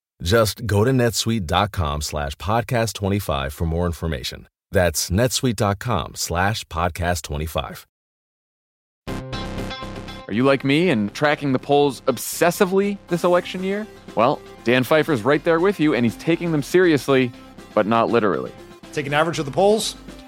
Just go to netsuite.com slash podcast 25 for more information. That's netsuite.com slash podcast 25. Are you like me and tracking the polls obsessively this election year? Well, Dan Pfeiffer's right there with you, and he's taking them seriously, but not literally. Take an average of the polls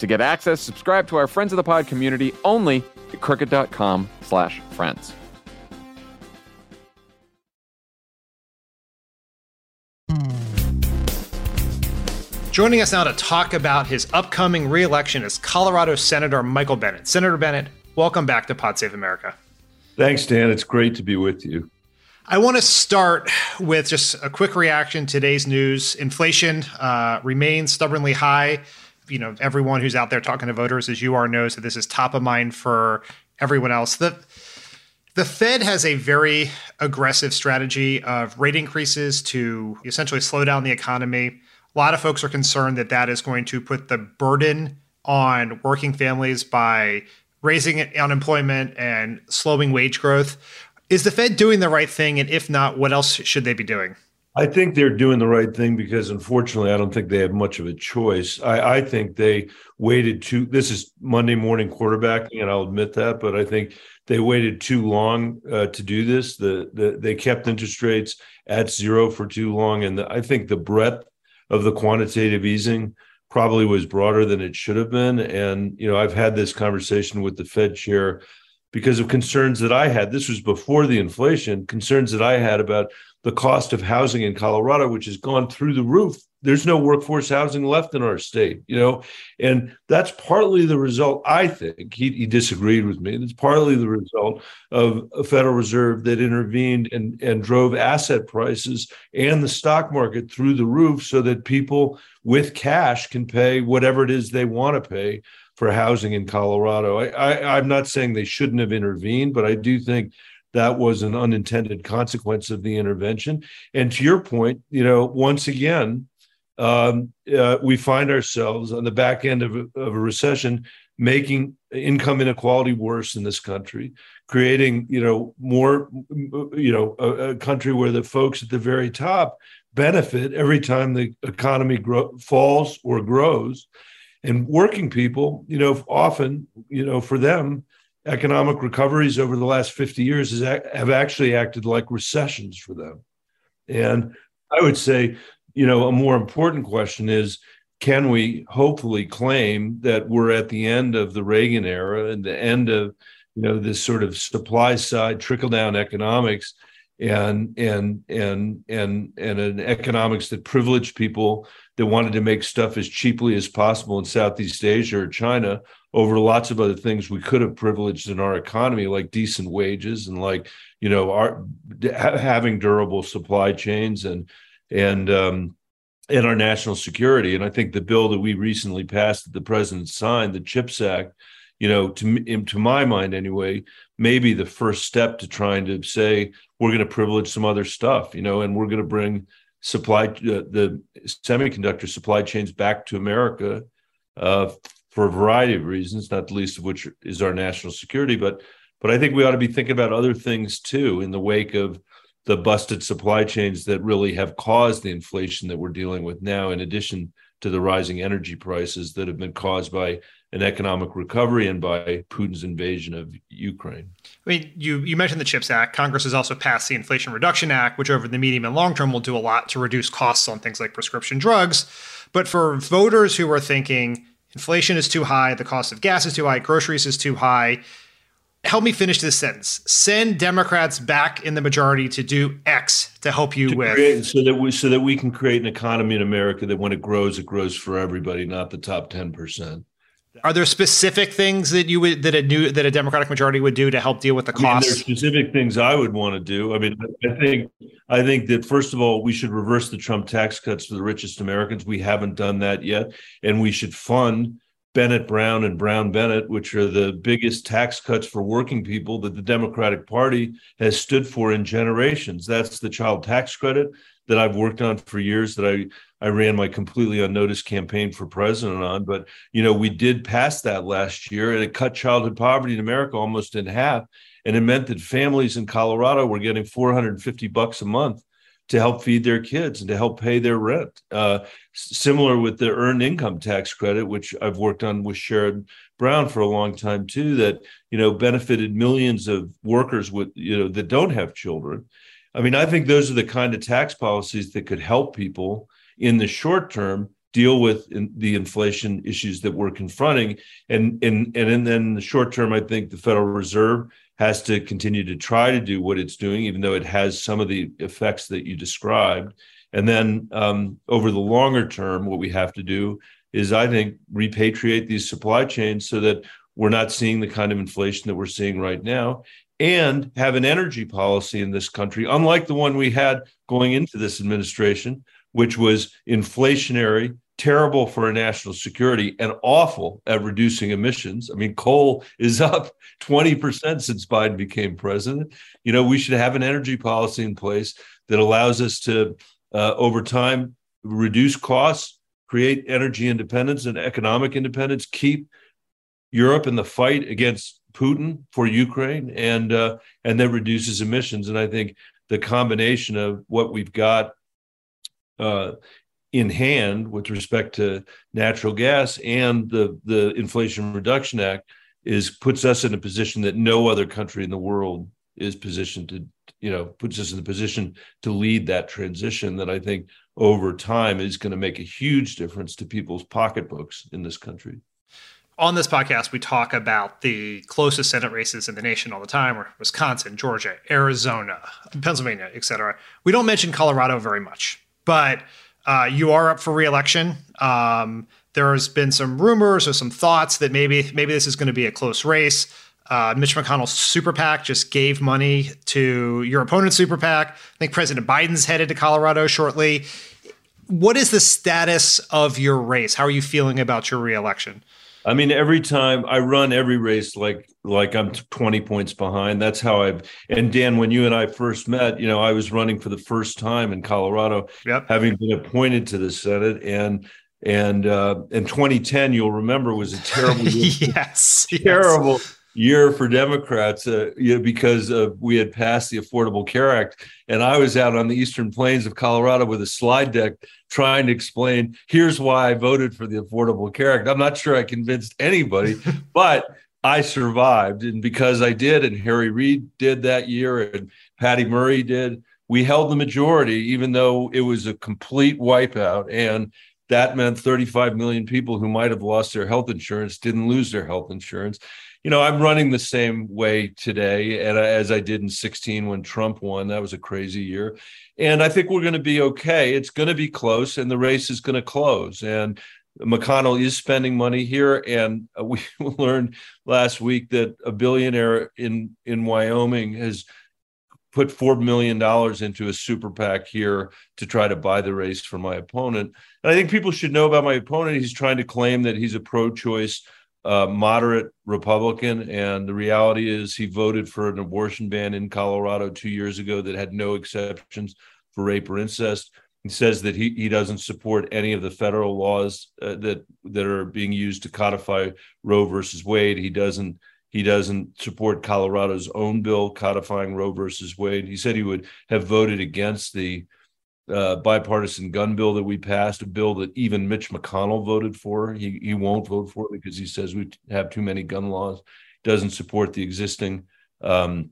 To get access, subscribe to our Friends of the Pod community only at crooked.com slash friends. Joining us now to talk about his upcoming reelection is Colorado Senator Michael Bennet. Senator Bennet, welcome back to Pod Save America. Thanks, Dan. It's great to be with you. I want to start with just a quick reaction to today's news. Inflation uh, remains stubbornly high you know everyone who's out there talking to voters as you are knows that this is top of mind for everyone else. The the Fed has a very aggressive strategy of rate increases to essentially slow down the economy. A lot of folks are concerned that that is going to put the burden on working families by raising unemployment and slowing wage growth. Is the Fed doing the right thing? And if not, what else should they be doing? I think they're doing the right thing because, unfortunately, I don't think they have much of a choice. I, I think they waited too. This is Monday morning quarterbacking, and I'll admit that, but I think they waited too long uh, to do this. The, the they kept interest rates at zero for too long, and the, I think the breadth of the quantitative easing probably was broader than it should have been. And you know, I've had this conversation with the Fed chair because of concerns that I had. This was before the inflation, concerns that I had about the cost of housing in Colorado, which has gone through the roof. There's no workforce housing left in our state, you know, and that's partly the result. I think he, he disagreed with me. It's partly the result of a Federal Reserve that intervened and, and drove asset prices and the stock market through the roof so that people with cash can pay whatever it is they want to pay for housing in Colorado. I, I, I'm not saying they shouldn't have intervened, but I do think that was an unintended consequence of the intervention. And to your point, you know, once again, um, uh, we find ourselves on the back end of a, of a recession making income inequality worse in this country creating you know more you know a, a, country where the folks at the very top benefit every time the economy grow, falls or grows and working people you know often you know for them economic recoveries over the last 50 years have actually acted like recessions for them. And I would say, you know, a more important question is can we hopefully claim that we're at the end of the Reagan era and the end of, you know, this sort of supply side trickle down economics and and and and and an economics that privileged people that wanted to make stuff as cheaply as possible in Southeast Asia or China over lots of other things we could have privileged in our economy, like decent wages and like you know our having durable supply chains and and um, and our national security. And I think the bill that we recently passed that the president signed, the CHIPS Act, you know, to to my mind anyway, maybe the first step to trying to say we're going to privilege some other stuff, you know, and we're going to bring supply uh, the semiconductor supply chains back to America uh, for a variety of reasons, not the least of which is our national security. But but I think we ought to be thinking about other things too in the wake of the busted supply chains that really have caused the inflation that we're dealing with now, in addition to the rising energy prices that have been caused by an economic recovery and by Putin's invasion of Ukraine. I mean, you you mentioned the CHIPS Act. Congress has also passed the Inflation Reduction Act, which over the medium and long term will do a lot to reduce costs on things like prescription drugs. But for voters who are thinking, Inflation is too high. The cost of gas is too high. Groceries is too high. Help me finish this sentence. Send Democrats back in the majority to do X to help you to with create, so that we so that we can create an economy in America that when it grows, it grows for everybody, not the top ten percent. Are there specific things that you would that a new that a Democratic majority would do to help deal with the cost? I mean, there's specific things I would want to do. I mean, I think I think that first of all, we should reverse the Trump tax cuts for the richest Americans. We haven't done that yet, and we should fund Bennet Brown and Brown Bennet, which are the biggest tax cuts for working people that the Democratic Party has stood for in generations. That's the child tax credit that I've worked on for years that I I ran my completely unnoticed campaign for president on. But you know, we did pass that last year, and it cut childhood poverty in America almost in half. And it meant that families in Colorado were getting 450 bucks a month to help feed their kids and to help pay their rent. Uh, similar with the earned income tax credit, which I've worked on with Sherrod Brown for a long time too, that you know benefited millions of workers with you know that don't have children. I mean, I think those are the kind of tax policies that could help people in the short term deal with in the inflation issues that we're confronting. And and and then in the short term i think the federal reserve has to continue to try to do what it's doing even though it has some of the effects that you described. And then um, over the longer term what we have to do is i think repatriate these supply chains so that we're not seeing the kind of inflation that we're seeing right now and have an energy policy in this country unlike the one we had going into this administration which was inflationary, terrible for our national security, and awful at reducing emissions. I mean, coal is up 20% since Biden became president. You know, we should have an energy policy in place that allows us to, uh, over time, reduce costs, create energy independence and economic independence, keep Europe in the fight against Putin for Ukraine, and uh, and that reduces emissions. And I think the combination of what we've got uh, in hand with respect to natural gas and the the Inflation Reduction Act is puts us in a position that no other country in the world is positioned to you know puts us in the position to lead that transition that I think over time is going to make a huge difference to people's pocketbooks in this country. On this podcast, we talk about the closest Senate races in the nation all the time, or Wisconsin, Georgia, Arizona, Pennsylvania, etc. We don't mention Colorado very much, but uh, you are up for reelection. Um, there has been some rumors or some thoughts that maybe maybe this is going to be a close race. Uh, Mitch McConnell's super PAC just gave money to your opponent's super PAC. I think President Biden's headed to Colorado shortly. What is the status of your race? How are you feeling about your reelection? I mean, every time I run every race like like I'm 20 points behind. That's how I've and Dan, when you and I first met, you know, I was running for the first time in Colorado, yep. having been appointed to the Senate. And and uh in 2010, you'll remember was a terrible yes, terrible yes year for Democrats uh, you know, because uh, we had passed the Affordable Care Act. And I was out on the eastern plains of Colorado with a slide deck trying to explain here's why I voted for the Affordable Care Act. I'm not sure I convinced anybody, but I survived. And because I did, and Harry Reid did that year, and Patty Murray did, we held the majority, even though it was a complete wipeout. And that meant 35 million people who might have lost their health insurance didn't lose their health insurance you know, I'm running the same way today, and as I did in 16 when Trump won. That was a crazy year, and I think we're going to be okay. It's going to be close, and the race is going to close. And McConnell is spending money here, and uh, we learned last week that a billionaire in in Wyoming has put four million dollars into a super PAC here to try to buy the race for my opponent. And I think people should know about my opponent. He's trying to claim that he's a pro-choice uh, moderate Republican, and the reality is he voted for an abortion ban in Colorado two years ago that had no exceptions for rape or incest. He says that he, he doesn't support any of the federal laws uh, that that are being used to codify Roe versus Wade. He doesn't he doesn't support Colorado's own bill codifying Roe versus Wade. He said he would have voted against the uh, bipartisan gun bill that we passed, a bill that even Mitch McConnell voted for. He he won't vote for it because he says we have too many gun laws. Doesn't support the existing um,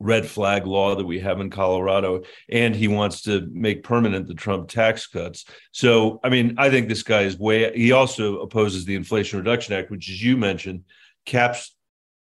red flag law that we have in Colorado, and he wants to make permanent the Trump tax cuts. So, I mean, I think this guy is way. He also opposes the Inflation Reduction Act, which, as you mentioned, caps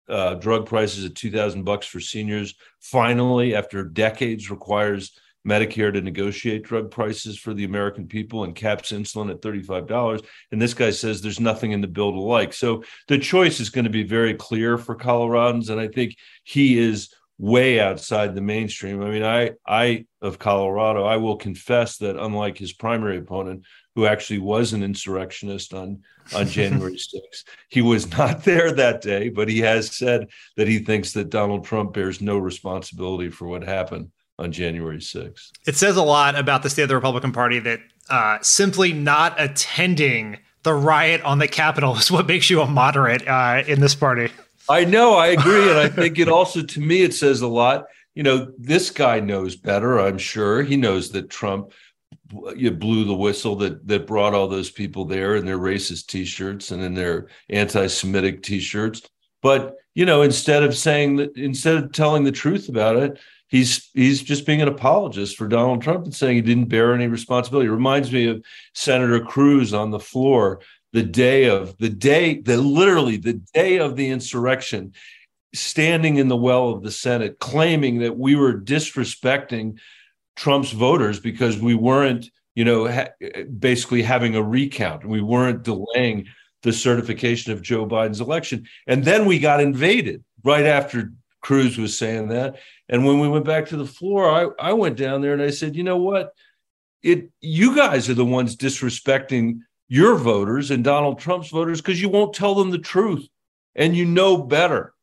uh, drug prices at two thousand bucks for seniors. Finally, after decades, requires Medicare to negotiate drug prices for the American people and caps insulin at $35. And this guy says there's nothing in the bill to like. So the choice is going to be very clear for Coloradans. And I think he is way outside the mainstream. I mean, I I of Colorado, I will confess that unlike his primary opponent, who actually was an insurrectionist on on January 6th, he was not there that day, but he has said that he thinks that Donald Trump bears no responsibility for what happened on January 6th. It says a lot about the state of the Republican Party that uh, simply not attending the riot on the Capitol is what makes you a moderate uh, in this party. I know, I agree. and I think it also, to me, it says a lot. You know, this guy knows better, I'm sure. He knows that Trump you blew the whistle that that brought all those people there in their racist t-shirts and in their anti-Semitic t-shirts. But you know, instead of saying that, instead of telling the truth about it, he's he's just being an apologist for Donald Trump and saying he didn't bear any responsibility. It reminds me of Senator Cruz on the floor the day of the day, the literally the day of the insurrection, standing in the well of the Senate, claiming that we were disrespecting Trump's voters because we weren't, you know, ha- basically having a recount. And we weren't delaying the certification of Joe Biden's election. And then we got invaded right after Cruz was saying that. And when we went back to the floor, I, I went down there and I said, you know what? It you guys are the ones disrespecting your voters and Donald Trump's voters because you won't tell them the truth and you know better.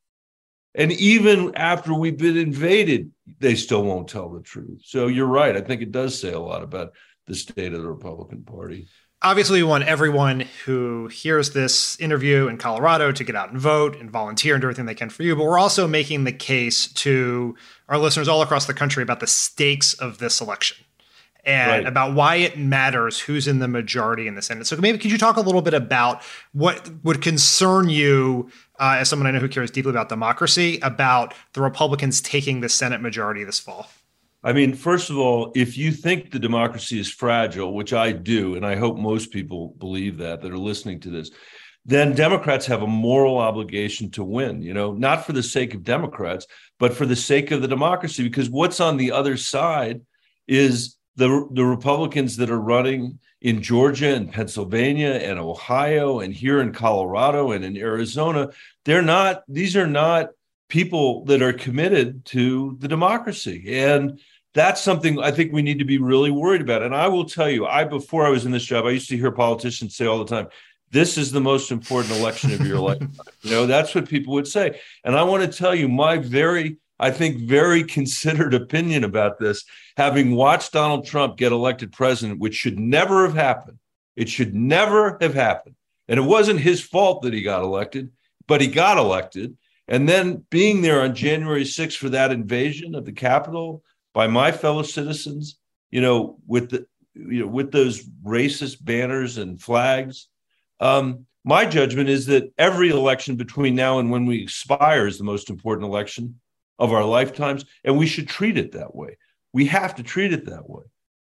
And even after we've been invaded, they still won't tell the truth. So you're right. I think it does say a lot about the state of the Republican Party. Obviously we want everyone who hears this interview in Colorado to get out and vote and volunteer and do everything they can for you. But we're also making the case to our listeners all across the country about the stakes of this election and right. about why it matters who's in the majority in the Senate. So maybe could you talk a little bit about what would concern you uh, as someone I know who cares deeply about democracy about the Republicans taking the Senate majority this fall? I mean, first of all, if you think the democracy is fragile, which I do, and I hope most people believe that that are listening to this, then Democrats have a moral obligation to win, you know, not for the sake of Democrats, but for the sake of the democracy. Because what's on the other side is the, the Republicans that are running in Georgia and Pennsylvania and Ohio and here in Colorado and in Arizona, they're not, these are not people that are committed to the democracy. And that's something I think we need to be really worried about. And I will tell you, I before I was in this job, I used to hear politicians say all the time, this is the most important election of your life. You know, that's what people would say. And I want to tell you my very, I think, very considered opinion about this, having watched Donald Trump get elected president, which should never have happened. It should never have happened. And it wasn't his fault that he got elected, but he got elected. And then being there on January 6th for that invasion of the Capitol, by my fellow citizens, you know, with the you know with those racist banners and flags. Um, my judgment is that every election between now and when we expire is the most important election of our lifetimes, and we should treat it that way. We have to treat it that way.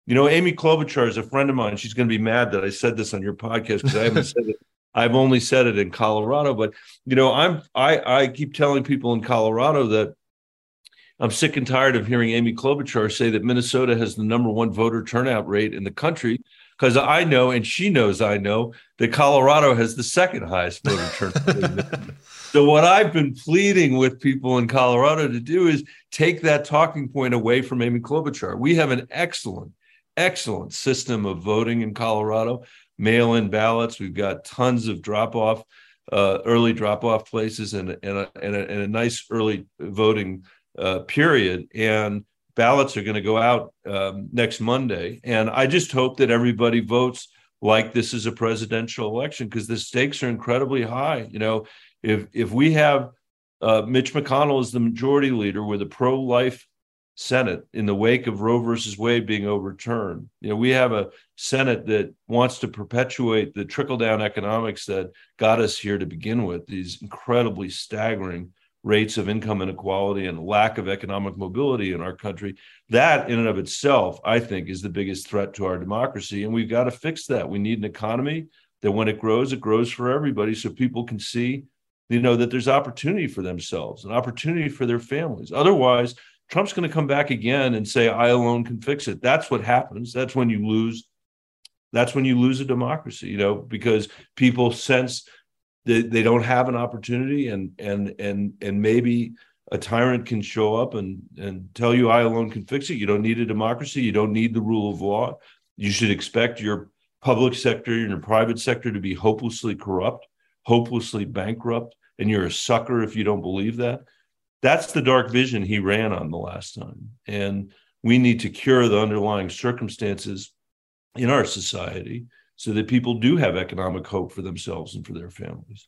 You know, Amy Klobuchar is a friend of mine. She's going to be mad that I said this on your podcast because I haven't said it. I've only said it in Colorado, but you know, I'm I I keep telling people in Colorado that I'm sick and tired of hearing Amy Klobuchar say that Minnesota has the number one voter turnout rate in the country because I know, and she knows I know, that Colorado has the second highest voter turnout. rate. so, what I've been pleading with people in Colorado to do is take that talking point away from Amy Klobuchar. We have an excellent, excellent system of voting in Colorado, mail in ballots. We've got tons of drop off, uh, early drop off places, and, and, a, and, a, and a nice early voting uh, period. And ballots are going to go out um, next Monday. And I just hope that everybody votes like this is a presidential election because the stakes are incredibly high. You know, if if we have uh, Mitch McConnell as the majority leader with a pro-life Senate in the wake of Roe versus Wade being overturned, you know, we have a Senate that wants to perpetuate the trickle-down economics that got us here to begin with. These incredibly staggering rates of income inequality and lack of economic mobility in our country. That, in and of itself, I think, is the biggest threat to our democracy. And we've got to fix that. We need an economy that, when it grows, it grows for everybody so people can see, you know, that there's opportunity for themselves, an opportunity for their families. Otherwise, Trump's going to come back again and say, I alone can fix it. That's what happens. That's when you lose. That's when you lose a democracy, you know, because people sense they, they don't have an opportunity and and and and maybe a tyrant can show up and and tell you I alone can fix it. You don't need a democracy. You don't need the rule of law. You should expect your public sector and your private sector to be hopelessly corrupt, hopelessly bankrupt, and you're a sucker if you don't believe that. That's the dark vision he ran on the last time. And we need to cure the underlying circumstances in our society so that people do have economic hope for themselves and for their families.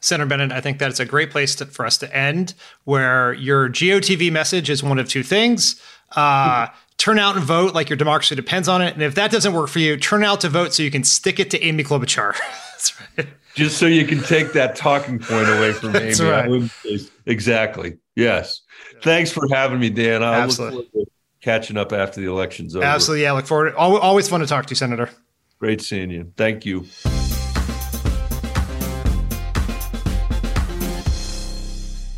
Senator Bennet, I think that's a great place to, for us to end, where your GOTV message is one of two things. Uh, turn out and vote like your democracy depends on it. And if that doesn't work for you, turn out to vote so you can stick it to Amy Klobuchar. that's right. Just so you can take that talking point away from that's Amy. Right. Exactly. Yes. Thanks for having me, Dan. I Absolutely. look forward to catching up after the election's over. Absolutely. Yeah. Look forward. Always fun to talk to you, Senator. Great seeing you. Thank you.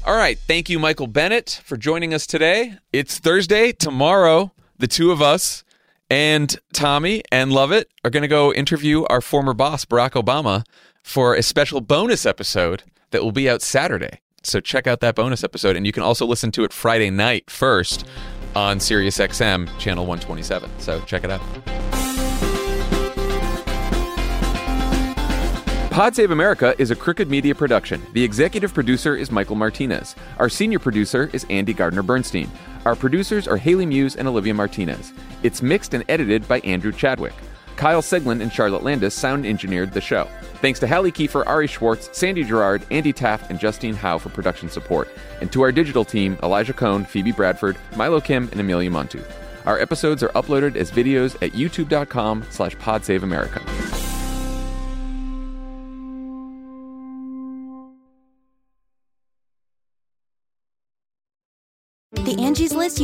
All right. Thank you, Michael Bennet, for joining us today. It's Thursday. Tomorrow, the two of us and Tommy and Lovett are going to go interview our former boss, Barack Obama, for a special bonus episode that will be out Saturday. So check out that bonus episode. And you can also listen to it Friday night first on SiriusXM channel 127. So check it out. Pod Save America is a Crooked Media production. The executive producer is Michael Martinez. Our senior producer is Andy Gardner Bernstein. Our producers are Haley Muse and Olivia Martinez. It's mixed and edited by Andrew Chadwick. Kyle Segelin and Charlotte Landes sound engineered the show. Thanks to Hallie Kiefer, Ari Schwartz, Sandy Girard, Andy Taft, and Justine Howe for production support. And to our digital team, Elijah Cone, Phoebe Bradford, Milo Kim, and Amelia Montooth. Our episodes are uploaded as videos at youtube.com slash podsaveamerica.